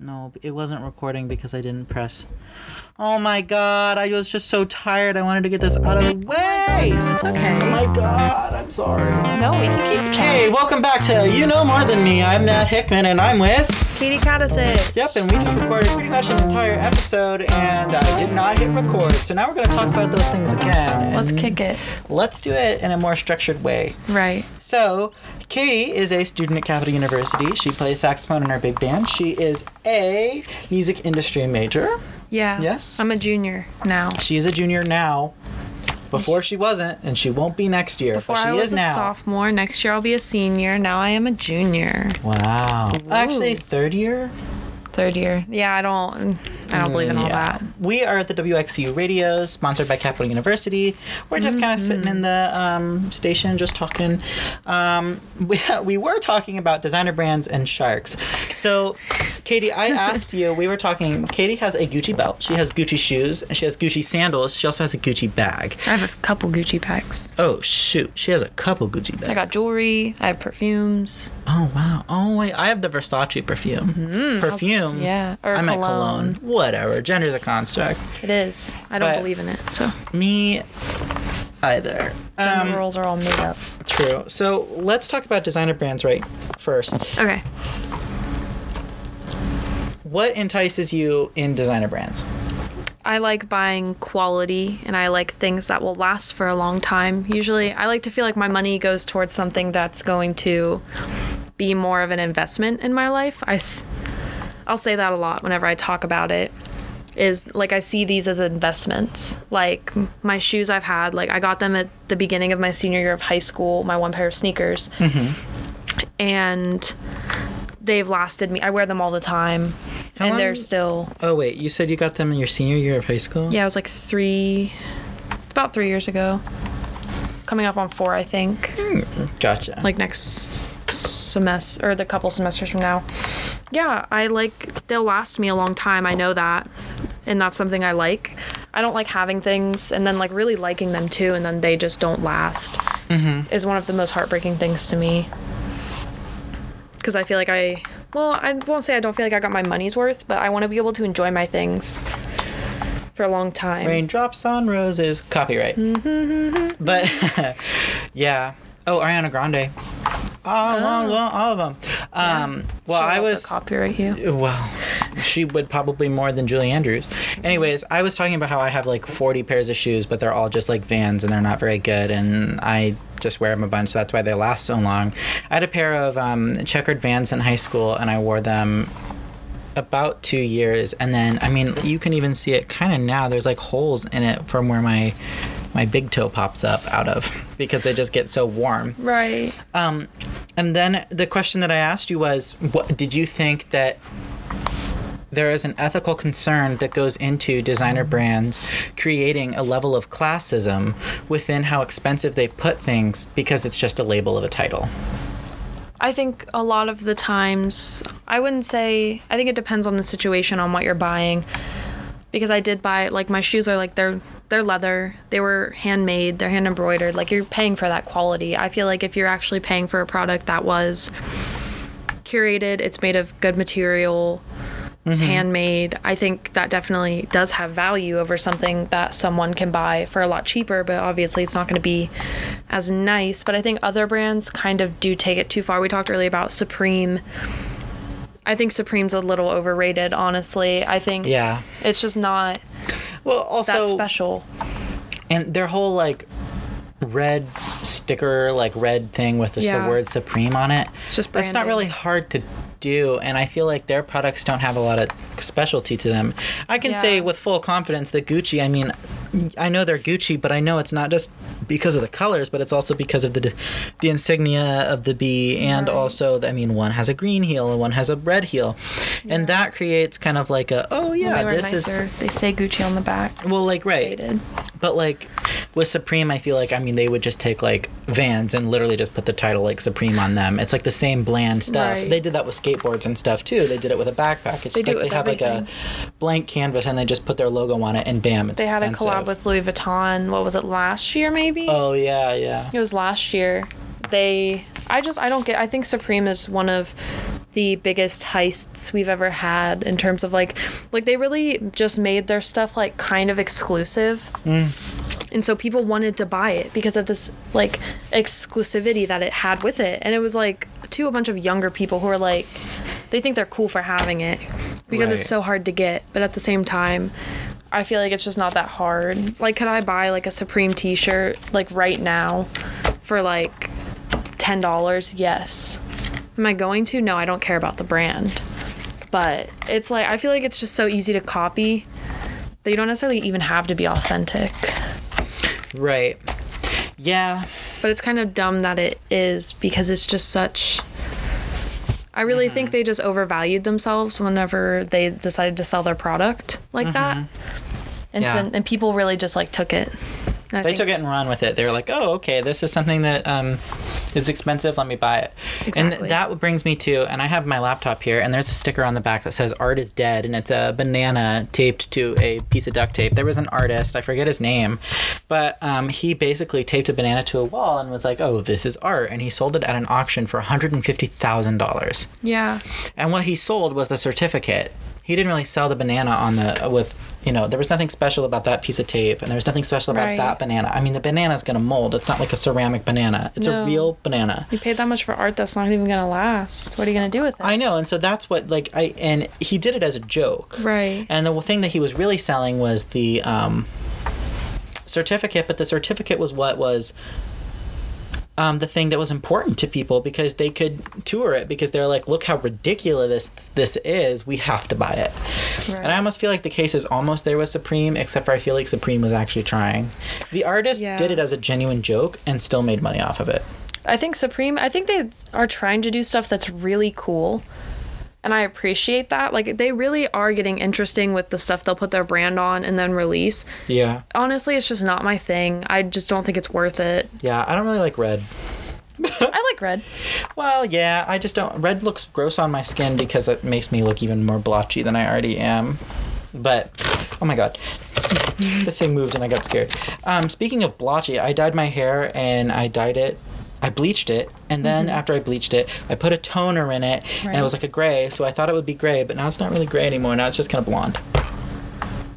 No, it wasn't recording because I didn't press. Oh my god, I was just so tired. I wanted to get this out of the way. It's okay. Oh my god, I'm sorry. No, we can keep chatting. Hey, welcome back to You Know More Than Me. I'm Nat Hickman and I'm with. Katie Katicich. Yep, and we just recorded pretty much an entire episode and I did not hit record. So now we're going to talk about those things again. Let's kick it. Let's do it in a more structured way. Right. So, Katie is a student at Capital University. She plays saxophone in our big band. She is a music industry major. Yeah. Yes. I'm a junior now. She is a junior now. Before she wasn't, and she won't be next year, Before but she I was is a now. sophomore. Next year I'll be a senior. Now I am a junior. Wow. Actually, third year. Third year. Yeah, I don't. I don't believe in all Yeah. that. We are at the WXU Radio, sponsored by Capital University. We're just kind of sitting Mm-hmm. in the um, station, just talking. Um, we, we were talking about designer brands and sharks. So, Katie, I asked you, we were talking. Katie has a Gucci belt, she has Gucci shoes, and she has Gucci sandals. She also has a Gucci bag. I have a couple Gucci packs. Oh, shoot. She has a couple Gucci bags. I got jewelry. I have perfumes. Oh, wow. Oh, wait. I have the Versace perfume. perfume? Mm-hmm. Yeah. Or I meant cologne. cologne. Whatever. Gender's a construct. It is. I don't But- believe in it. So Me either. gender Um, roles are all made up. true. So let's talk about designer brands right first. Okay. What entices you in designer brands? I like buying quality and I like things that will last for a long time. Usually, I like to feel like my money goes towards something that's going to be more of an investment in my life. I I, will say that a lot whenever I talk about it. Is like I see these as investments. Like my shoes I've had, like I got them at the beginning of my senior year of high school, my one pair of sneakers. Mm-hmm. And they've lasted me. I wear them all the time. and they're still Oh wait, you said you got them in your senior year of high school. yeah, it was like three, about three years ago. Coming up on four, I think. Hmm, gotcha. Like next semester, or the couple semesters from now. Yeah, I like, they'll last me a long time. I know that. And that's something I like. I don't like having things and then like really liking them too, and then they just don't last. Mm-hmm. Is one of the most heartbreaking things to me. Because I feel like I, well, I won't say I don't feel like I got my money's worth, but I want to be able to enjoy my things for a long time. Raindrops on roses. Copyright. Mm-hmm. But yeah. Oh, Ariana Grande. Oh, well, well, all of them. Um, well, I was. copyright you. Well, she would probably more than Julie Andrews. Anyways, I was talking about how I have like 40 pairs of shoes, but they're all just like Vans and they're not very good, and I just wear them a bunch. So that's why they last so long. I had a pair of um, checkered Vans in high school, and I wore them about two years, and then I mean, you can even see it kind of now. There's like holes in it from where my my big toe pops up out of because they just get so warm. Right. Um, and then the question that I asked you was, what did you think that there is an ethical concern that goes into designer brands creating a level of classism within how expensive they put things because it's just a label of a title? I think a lot of the times, I wouldn't say, I think it depends on the situation, on what you're buying. Because I did buy, like, my shoes are like, they're, they're leather, they were handmade, they're hand embroidered. Like, you're paying for that quality. I feel like if you're actually paying for a product that was curated, it's made of good material, it's mm-hmm. handmade, I think that definitely does have value over something that someone can buy for a lot cheaper, but obviously it's not going to be as nice. But I think other brands kind of do take it too far. We talked earlier about Supreme. I think Supreme's a little overrated, honestly. I think Yeah. it's just not Well, also, that special. and their whole like red sticker, like red thing with just Yeah. the word Supreme on it. It's just That's not really hard to do, and I feel like their products don't have a lot of specialty to them. I can say with full confidence that Gucci. I mean, I know they're Gucci, but I know it's not just because of the colors, but it's also because of the the insignia of the bee, and Right. also, I mean, one has a green heel and one has a red heel, and that creates kind of like a oh yeah, they this nicer. is They say Gucci on the back. well like right. Faded. But like with Supreme, I feel like I mean they would just take like Vans and literally just put the title like Supreme on them. It's like the same bland stuff. Right. They did that with skateboards and stuff too. They did it with a backpack. It's They just like it they have like a blank canvas and they just put their logo on it and bam, it's They had a expensive. With Louis Vuitton. What was it last year? Maybe. Oh yeah, yeah. It was last year. They, I just, I don't get. I think Supreme is one of the biggest heists we've ever had in terms of like like they really just made their stuff like kind of exclusive. Mm. And so people wanted to buy it because of this like exclusivity that it had with it. And it was like to a bunch of younger people who are like they think they're cool for having it because Right. it's so hard to get. But at the same time, I feel like it's just not that hard. Like could I buy like a Supreme t-shirt like right now for like $10? Yes. Am I going to? No, I don't care about the brand. But it's like I feel like it's just so easy to copy that you don't necessarily even have to be authentic. Right. Yeah. But it's kind of dumb that it is because it's just such. I really Mm-hmm. think they just overvalued themselves whenever they decided to sell their product like that. And. Yeah. so, and people really just like took it. I They took it and ran with it. They were like, "Oh, okay, this is something that um, is expensive. Let me buy it." Exactly. And that brings me to, and I have my laptop here, and there's a sticker on the back that says "Art is dead," and it's a banana taped to a piece of duct tape. There was an artist, I forget his name, but um, he basically taped a banana to a wall and was like, "Oh, this is art," and he sold it at an auction for one hundred and fifty thousand dollars. Yeah. And what he sold was the certificate. He didn't really sell the banana on the with you know there was nothing special about that piece of tape and there was nothing special about Right. that banana. I mean the banana's gonna mold. It's not like a ceramic banana. It's a real banana. You paid that much for art that's not even going to last. What are you going to do with it? I know, and so that's what like I and he did it as a joke. Right. And the thing that he was really selling was the um, certificate, but the certificate was what was um, the thing that was important to people because they could tour it because they're like, look how ridiculous this, this is. We have to buy it. Right. And I almost feel like the case is almost there with Supreme, except for I feel like Supreme was actually trying. The artist Yeah. did it as a genuine joke and still made money off of it. I think Supreme, I think they are trying to do stuff that's really cool. And I appreciate that. Like, they really are getting interesting with the stuff they'll put their brand on and then release. Yeah. Honestly, it's just not my thing. I just don't think it's worth it. Yeah, I don't really like red. I like red. Well, yeah, I just don't. Red looks gross on my skin because it makes me look even more blotchy than I already am. But, oh my god. the thing moved and I got scared. Um, speaking of blotchy, I dyed my hair and I dyed it. I bleached it, and then after I bleached it, I put a toner in it, and it was like a gray. So I thought it would be gray, but now it's not really gray anymore. Now it's just kind of blonde.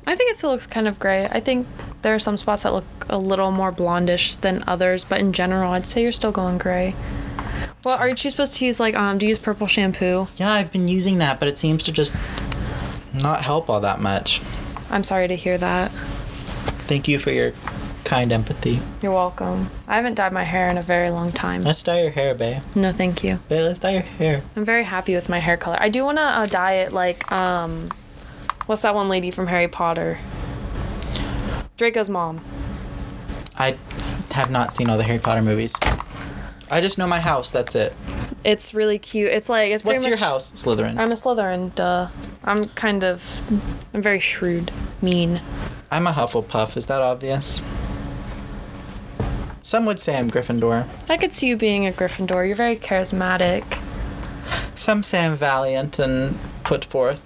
I think it still looks kind of gray. I think there are some spots that look a little more blondish than others, but in general, I'd say you're still going gray. Well, aren't you supposed to use like um? Do you use purple shampoo? Yeah, I've been using that, but it seems to just not help all that much. I'm sorry to hear that. Thank you for your kind empathy. You're welcome. I haven't dyed my hair in a very long time. Let's dye your hair, babe. No, thank you. Babe, let's dye your hair. I'm very happy with my hair color. I do want to uh, dye it like um, what's that one lady from Harry Potter? Draco's mom. I have not seen all the Harry Potter movies. I just know my house. That's it. It's really cute. It's like it's What's your house, Slytherin? I'm a Slytherin. Duh. I'm kind of. I'm very shrewd, mean. I'm a Hufflepuff. Is that obvious? Some would say I'm Gryffindor. I could see you being a Gryffindor. You're very charismatic. Some say I'm valiant and put forth.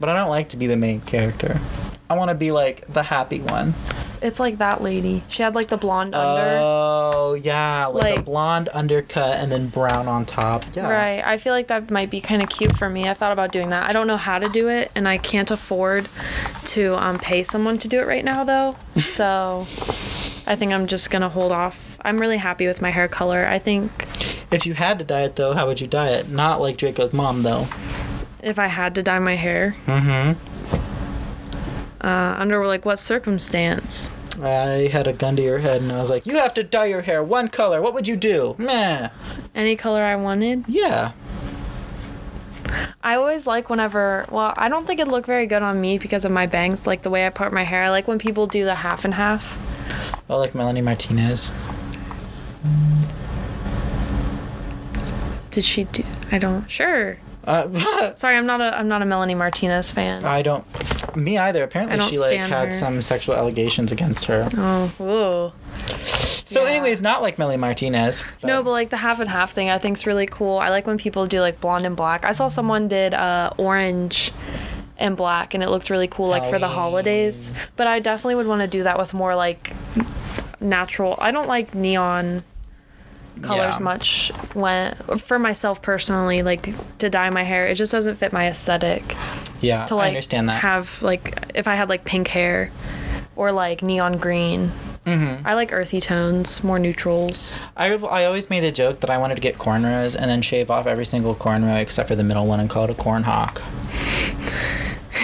But I don't like to be the main character. I want to be like the happy one. It's like that lady. She had like the blonde under. Oh, yeah. Like, a blonde undercut and then brown on top. Yeah. Right. I feel like that might be kind of cute for me. I thought about doing that. I don't know how to do it, and I can't afford to um, pay someone to do it right now, though. So I think I'm just to hold off. I'm really happy with my hair color. I think If you had to dye it, though, how would you dye it? Not like Draco's mom, though. if I had to dye my hair, Mm uh, under like what circumstance? I had a gun to your head and I was like, you have to dye your hair one color. What would you do? Meh. Any color I wanted. Yeah. I always like whenever, well, I don't think it'd look very good on me because of my bangs, like the way I part my hair. I like when people do the half and half. Oh, like Melanie Martinez. Did she do? I don't. Sure. Uh, Sorry, I'm not a I'm not a Melanie Martinez fan. I don't. Me either. Apparently, she like had her. some sexual allegations against her. Oh, whoa. So, Yeah. anyways, not like Melanie Martinez. No, but like the half and half thing, I think is really cool. I like when people do like blonde and black. I saw someone did uh, orange and black, and it looked really cool, like for the holidays. But I definitely would want to do that with more like natural. I don't like neon colors Yeah. much when for myself personally like to dye my hair it just doesn't fit my aesthetic Yeah, to like I understand that. have like if i had like pink hair or like neon green Mm-hmm. i like earthy tones more neutrals I, I always made the joke that I wanted to get cornrows and then shave off every single cornrow except for the middle one and call it a corn hawk.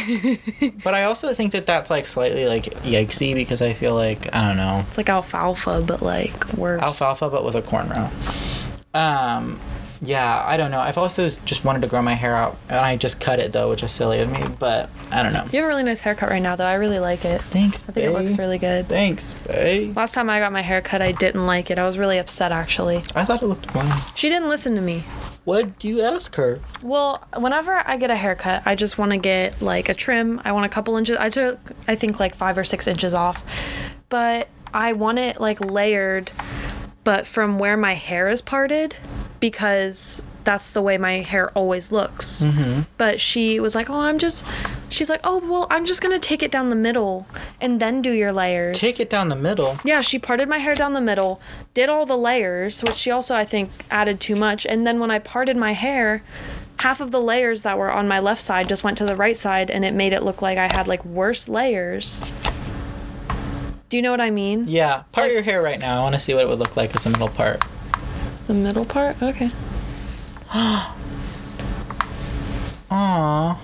but I also think that that's like slightly like yikesy because I feel like I don't know it's like alfalfa but like worse alfalfa but with a cornrow. Um, yeah, I don't know. I've also just wanted to grow my hair out and I just cut it though, which is silly of me. But I don't know. you have a really nice haircut right now though i really like it Thanks, i think it looks really good Thanks, babe. last time i got my hair cut i didn't like it i was really upset actually I thought it looked fine. she didn't listen to me What do you ask her? Well, whenever I get a haircut, I just want to get like a trim. I want a couple inches. I took, I think, like five or six inches off. But I want it like layered, but from where my hair is parted because that's the way my hair always looks. Mm-hmm. But she was like, oh, I'm just, she's like, oh, well, I'm just to take it down the middle and then do your layers. Take it down the middle. Yeah, she parted my hair down the middle, did all the layers, which she also I think added too much. And then when I parted my hair, half of the layers that were on my left side just went to the right side and it made it look like I had like worse layers. Do you know what I mean? Yeah, part Like- your hair right now. I want to see what it would look like as a middle part. The middle part? Okay. Aww.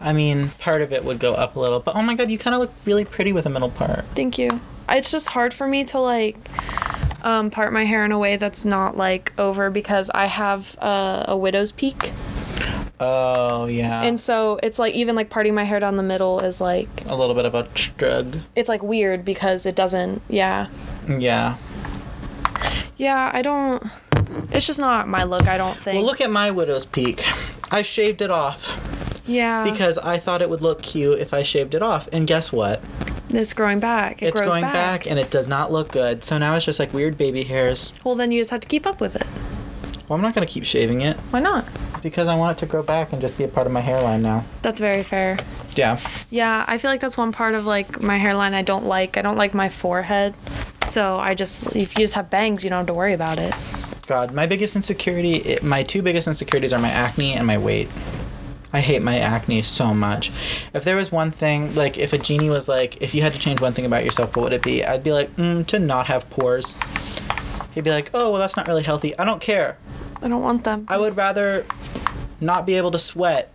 I mean, part of it would go up a little, but oh my god, you kind of look really pretty with a middle part. Thank you. It's just hard for me to like um, part my hair in a way that's not like over because I have uh, a widow's peak. Oh yeah, And so it's like even like parting my hair down the middle is like a little bit of a strug. it's like weird because it doesn't yeah Yeah. Yeah i don't it's just not my look i don't think Well, look at my widow's peak. I shaved it off yeah because I thought it would look cute if I shaved it off, and guess what? it's growing back it it's grows going back. back. and it does not look good. So now it's just like weird baby hairs. well then you just have to keep up with it Well, I'm not gonna keep shaving it why not because I want it to grow back and just be a part of my hairline now. that's very fair Yeah. yeah i feel like that's one part of like my hairline i don't like i don't like my forehead so i just if you just have bangs you don't have to worry about it God, my biggest insecurity, it, my two biggest insecurities are my acne and my weight. I hate my acne so much. If there was one thing, like if a genie was like, if you had to change one thing about yourself, what would it be? I'd be like, mm, to not have pores. He'd be like, oh, well, that's not really healthy. I don't care. i don't want them I would rather not be able to sweat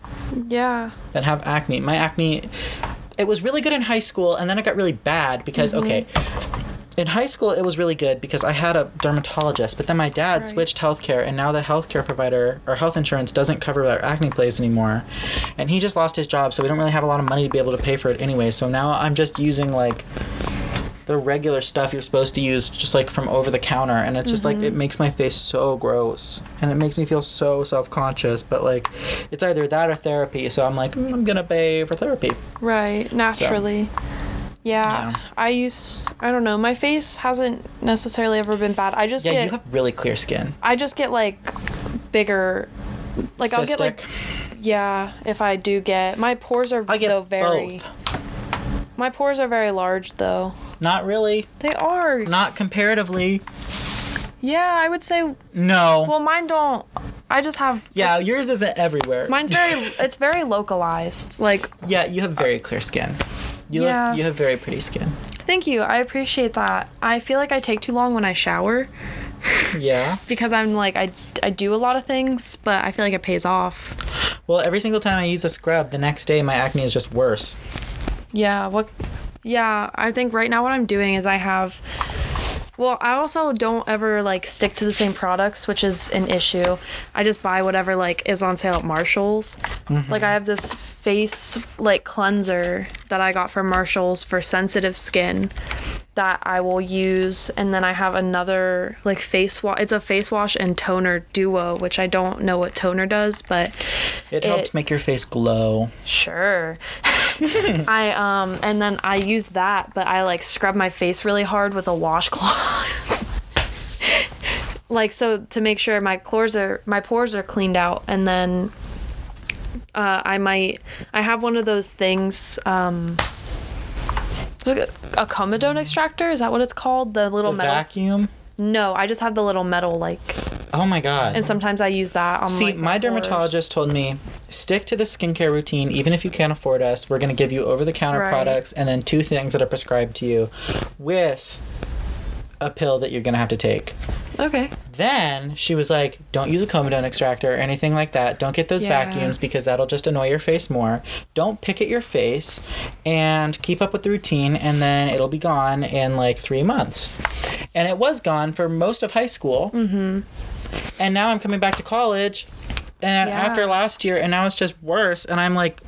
yeah than have acne. My acne, it was really good in high school, and then it got really bad because, mm-hmm. okay, in high school it was really good because I had a dermatologist, but then my dad Right. switched healthcare, and now the healthcare provider or health insurance doesn't cover our acne plays anymore, and he just lost his job, so we don't really have a lot of money to be able to pay for it anyway. So now I'm just using like the regular stuff you're supposed to use just like from over the counter and it's just like it makes my face so gross and it makes me feel so self-conscious but like it's either that or therapy so i'm like mm, i'm gonna pay for therapy Right, naturally. Yeah, Yeah. I use I don't know. My face hasn't necessarily ever been bad. I just yeah get you have really clear skin I just get like bigger like I'll get like yeah, if I do get my pores are i get though very both my pores are very large though. Not really They are. not comparatively Yeah, I would say no well mine don't I just have yeah it's- yours isn't everywhere mine's very it's very localized. Like yeah you have very clear skin you Yeah. look you have very pretty skin thank you. I appreciate that. I feel like I take too long when I shower. yeah because I'm like I, I do a lot of things, but I feel like it pays off. well every single time i use a scrub the next day my acne is just worse Yeah, what Yeah, I think right now what I'm doing is I have well, I also don't ever like stick to the same products, which is an issue. I just buy whatever like is on sale at Marshalls. Mm-hmm. Like I have this face like cleanser that I got from Marshalls for sensitive skin that I will use and then I have another like face wash. It's a face wash and toner duo, which I don't know what toner does, but it helps make your face glow Sure. I um and then I use that, but I like scrub my face really hard with a washcloth. like so to make sure my pores are my pores are cleaned out and then uh, I might I have one of those things um is it a comedone extractor? Is that what it's called? The little the metal vacuum? No, I just have the little metal like, Oh my god. and sometimes I use that on See, like, my pores. dermatologist told me stick to the skincare routine even if you can't afford us. We're going to give you over the counter Right. products and then two things that are prescribed to you with a pill that you're going to have to take. Okay. Then she was like, don't use a comedone extractor or anything like that. Don't get those Yeah. vacuums because that'll just annoy your face more. Don't pick at your face and keep up with the routine, and then it'll be gone in like three months. And it was gone for most of high school. Mm-hmm. And now I'm coming back to college. And Yeah. after last year, and now it's just worse. And I'm like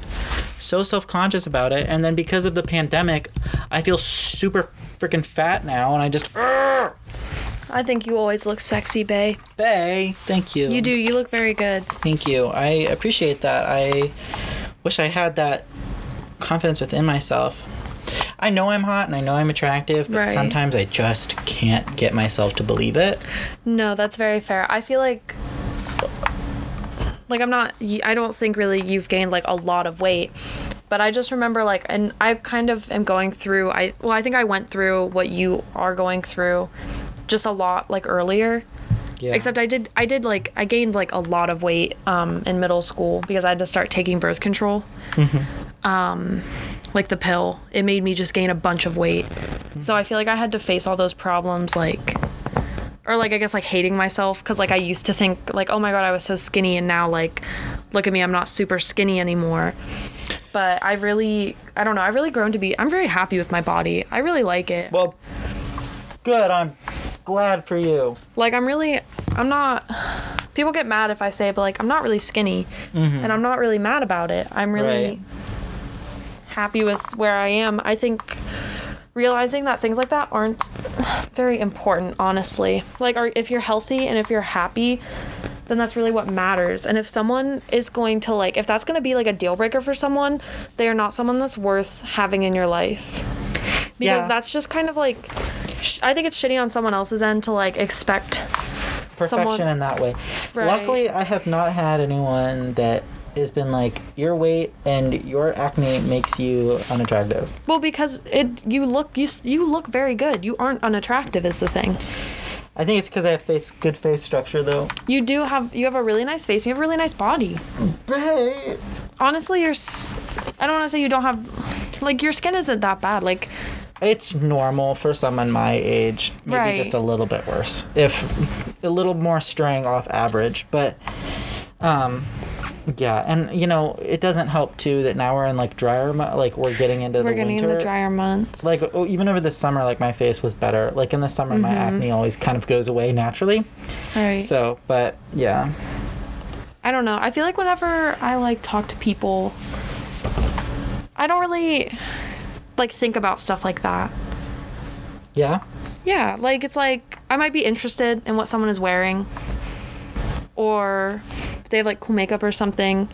so self conscious about it. And then because of the pandemic, I feel super freaking fat now. And I just, I think you always look sexy, Bay. Bay, thank you. You do. You look very good. Thank you. I appreciate that. I wish I had that confidence within myself. I know I'm hot and I know I'm attractive, but Right. sometimes I just can't get myself to believe it. No, that's very fair. I feel like like I'm not I don't think really you've gained like a lot of weight. But I just remember like and I kind of am going through I well I think I went through what you are going through just a lot like earlier. Yeah. Except I did I did like I gained like a lot of weight um in middle school because I had to start taking birth control. Um like the pill. It made me just gain a bunch of weight. So I feel like I had to face all those problems like or like I guess like hating myself cuz like I used to think like oh my god I was so skinny and now like look at me I'm not super skinny anymore. But I really I don't know, I've really grown to be I'm very happy with my body. I really like it. well, good. I'm glad for you. like I'm really I'm not people get mad if I say but like I'm not really skinny and I'm not really mad about it. I'm really Right. Happy with where I am. I think realizing that things like that aren't very important, honestly. Like are, if you're healthy and if you're happy, then that's really what matters. And if someone is going to like if that's going to be like a deal breaker for someone, they are not someone that's worth having in your life. Because Yeah. that's just kind of like sh- I think it's shitty on someone else's end to like expect Perfection Someone- in that way. Right. Luckily, I have not had anyone that has been like, your weight and your acne makes you unattractive. Well, because it you look you you look very good. You aren't unattractive is the thing. I think it's because I have face good face structure, though. You do have you have a really nice face. You have a really nice body. Babe. Honestly, you're I don't want to say you don't have like your skin isn't that bad. Like It's normal for someone my age, maybe Right. just a little bit worse, if a little more straying off average. But, um, yeah, and you know, it doesn't help too that now we're in like drier, mo- like we're getting into we're the getting winter. in the drier months. Like oh, even over the summer, like my face was better. Like in the summer, my Mm-hmm. acne always kind of goes away naturally. right. So, but yeah, I don't know. I feel like whenever I like talk to people, I don't really like think about stuff like that. yeah, Yeah, like it's like I might be interested in what someone is wearing or they have like cool makeup or something.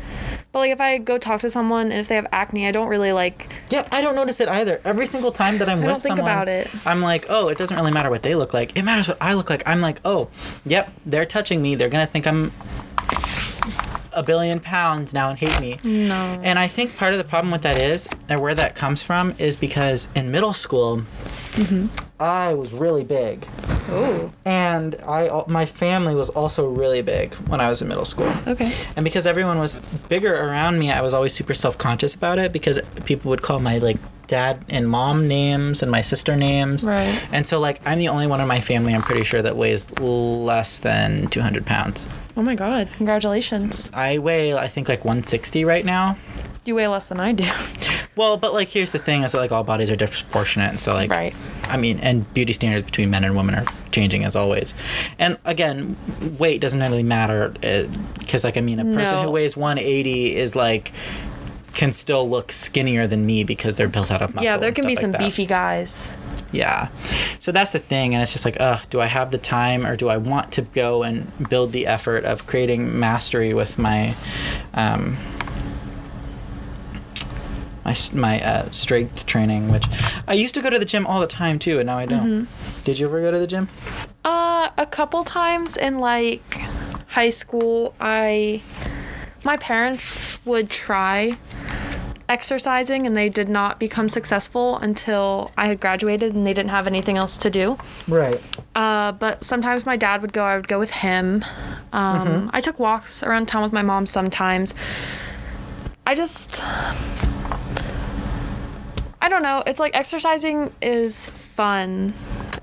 But like if I go talk to someone and if they have acne, I don't really like yeah. I don't notice it either. Every single time that I'm with don't think someone, about it. I'm like, oh, it doesn't really matter what they look like. It matters what I look like. I'm like, oh, yep, they're touching me. They're gonna think I'm a billion pounds now and hate me. no. And I think part of the problem with that is, and where that comes from, is because in middle school, mm-hmm. I was really big, Oh. and I my family was also really big when I was in middle school. Okay. And because everyone was bigger around me, I was always super self conscious about it because people would call my like dad and mom names and my sister names. Right. And so like I'm the only one in my family I'm pretty sure that weighs less than 200 pounds. Oh my god. Congratulations. I weigh I think like 160 right now. You weigh less than I do. Well, but like here's the thing: is that like all bodies are disproportionate, and so like Right. I mean, and beauty standards between men and women are changing as always. And again, weight doesn't really matter because like I mean, a person No. who weighs 180 is like can still look skinnier than me because they're built out of muscle. yeah, there can be some that. beefy guys. Yeah. So that's the thing. And it's just like, uh, do I have the time or do I want to go and build the effort of creating mastery with my, um, my, my uh, strength training, which I used to go to the gym all the time too, and now I don't. Did you ever go to the gym? Uh, a couple times in like high school, I my parents would try exercising and they did not become successful until I had graduated and they didn't have anything else to do. Right. Uh, but sometimes my dad would go, I would go with him. Um, Mm-hmm. I took walks around town with my mom sometimes. I just. I don't know. It's like exercising is fun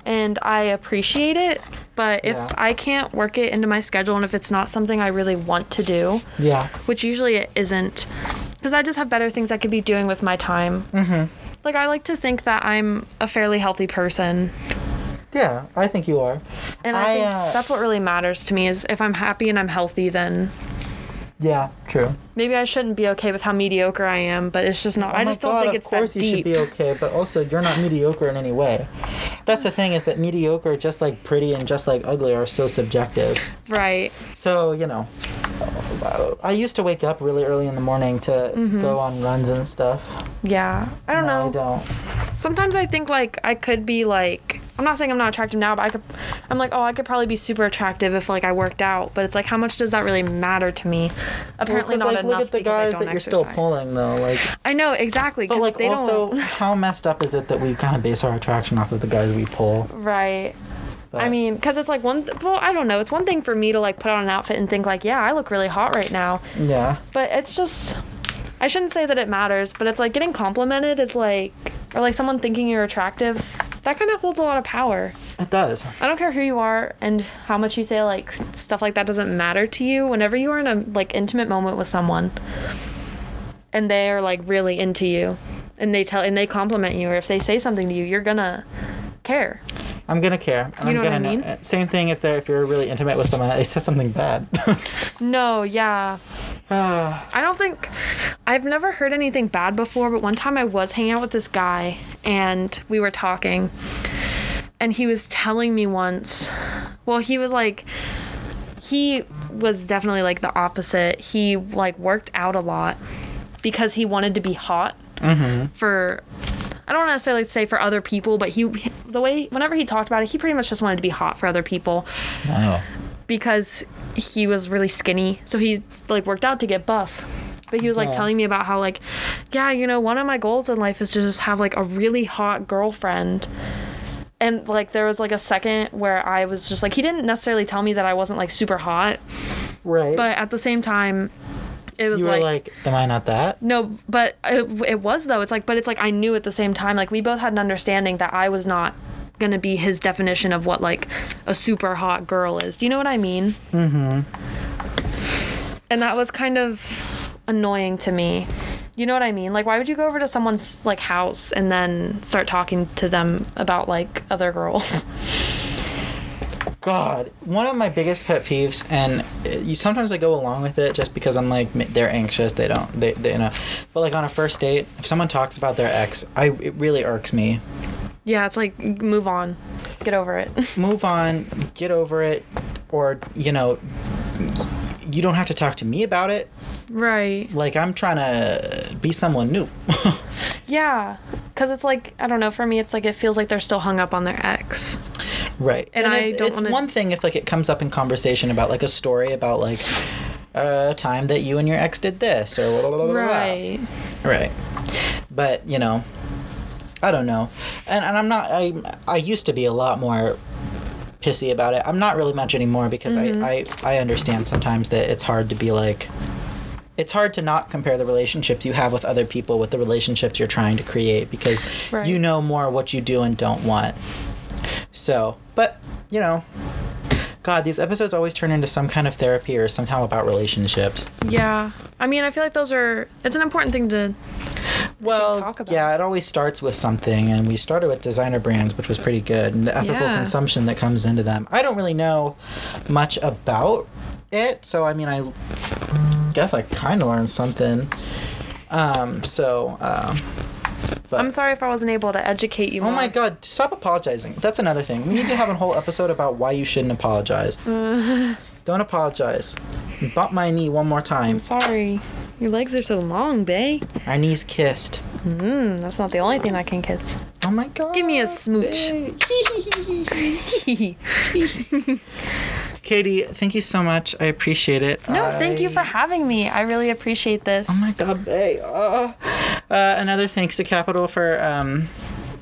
and I appreciate it. But if Yeah. I can't work it into my schedule and if it's not something I really want to do, Yeah. which usually it isn't, because I just have better things I could be doing with my time. Mm-hmm. Like, I like to think that I'm a fairly healthy person. Yeah, I think you are. And I, I, think uh, that's what really matters to me is if I'm happy and I'm healthy, then Yeah, true. maybe I shouldn't be okay with how mediocre I am, but it's just not. I Oh my just don't think it's that deep. of course you should be okay, but also you're not mediocre in any way. That's the thing is that mediocre, just like pretty and just like ugly, are so subjective. Right. So you know, I used to wake up really early in the morning to mm-hmm. go on runs and stuff. Yeah. I don't No, know. I don't. Sometimes I think like I could be like I'm not saying I'm not attractive now, but I could I'm like, oh, I could probably be super attractive if like I worked out, but it's like how much does that really matter to me? Apparently Well, not like, enough look at the guys that you're exercise. still pulling though. Like, I know exactly but because like they also, don't how messed up is it that we kind of base our attraction off of the guys we pull? right. I mean, because it's like one. Th- well, I don't know. It's one thing for me to like put on an outfit and think like, yeah, I look really hot right now. Yeah. But it's just. I shouldn't say that it matters, but it's like getting complimented is like, or like someone thinking you're attractive. That kind of holds a lot of power. It does. I don't care who you are and how much you say like stuff like that doesn't matter to you. Whenever you are in a like intimate moment with someone, and they are like really into you, and they tell and they compliment you, or if they say something to you, you're gonna care. I'm gonna care. and You know I'm what I gonna mean? uh, Same thing if they're if you're really intimate with someone, they say something bad. No, yeah. Ah, I don't think I've never heard anything bad before, but one time I was hanging out with this guy and we were talking and he was telling me once, well, he was like he was definitely like the opposite. He like worked out a lot because he wanted to be hot for I don't necessarily say for other people, but he the way whenever he talked about it, he pretty much just wanted to be hot for other people no. because he was really skinny. So he like worked out to get buff. But he was like telling me about how like, yeah, you know, one of my goals in life is to just have like a really hot girlfriend. And like there was like a second where I was just like he didn't necessarily tell me that I wasn't like super hot, Right. but at the same time it was you were like, like, "Am I not that?" no, but it, it was though. It's like but it's like I knew at the same time like we both had an understanding that I was not going to be his definition of what like a super hot girl is. Do you know what I mean? Mm-hmm. And that was kind of annoying to me you know what i mean like why would you go over to someone's like house and then start talking to them about like other girls God, one of my biggest pet peeves, and you sometimes I go along with it just because I'm like they're anxious, they don't, they, they you know. But like on a first date, if someone talks about their ex, I it really irks me. yeah it's like move on get over it Move on, get over it, or you know, you don't have to talk to me about it. right Like I'm trying to be someone new. yeah because it's like i don't know for me it's like it feels like they're still hung up on their ex Right. And I it- don't it's wanna- one thing if like it comes up in conversation about like a story about like a time that you and your ex did this or blah, blah, blah, blah, blah. right Right. But, you know, I don't know. And and I'm not I I used to be a lot more pissy about it. I'm not really much anymore because Mm-hmm. I, I I understand sometimes that it's hard to be like it's hard to not compare the relationships you have with other people with the relationships you're trying to create because Right. you know more what you do and don't want. So, but, you know, God, these episodes always turn into some kind of therapy or somehow about relationships. yeah i mean i feel like those are it's an important thing to Well, yeah, it always starts with something, and we started with designer brands, which was pretty good, and the ethical Yeah. consumption that comes into them. I don't really know much about it, so I mean, I guess I kind of learned something. Um, so, um, but, i'm sorry if i wasn't able to educate you oh more. my god, stop apologizing. That's another thing. We need to have a whole episode about why you shouldn't apologize. don't apologize. Bump my knee one more time. i'm sorry your legs are so long bae Our knees kissed. mm, that's not the only thing i can kiss Oh my god. Give me a smooch. babe. Katie, thank you so much. I appreciate it. No, thank you for having me. I really appreciate this. Oh my god, babe. Uh, Uh, another thanks to Capital for um,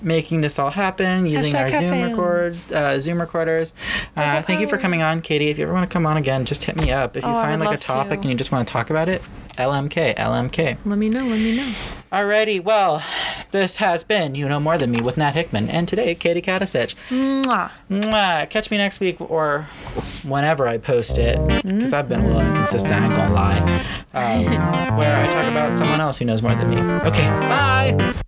making this all happen using Hashtag our Zoom record uh, Zoom recorders. Uh, thank you for coming on, Katie. If you ever want to come on again, just hit me up. If you Oh, I find would like a love topic to. and you just want to talk about it, LMK, LMK. Let me know. Let me know. Alrighty, well, this has been You Know More Than Me with Nat Hickman, and today, Katie Katicich. Mwah. Mwah. Catch me next week or whenever I post it, because I've been a little inconsistent, I ain't gonna lie, um, where I talk about someone else who knows more than me. Okay, bye!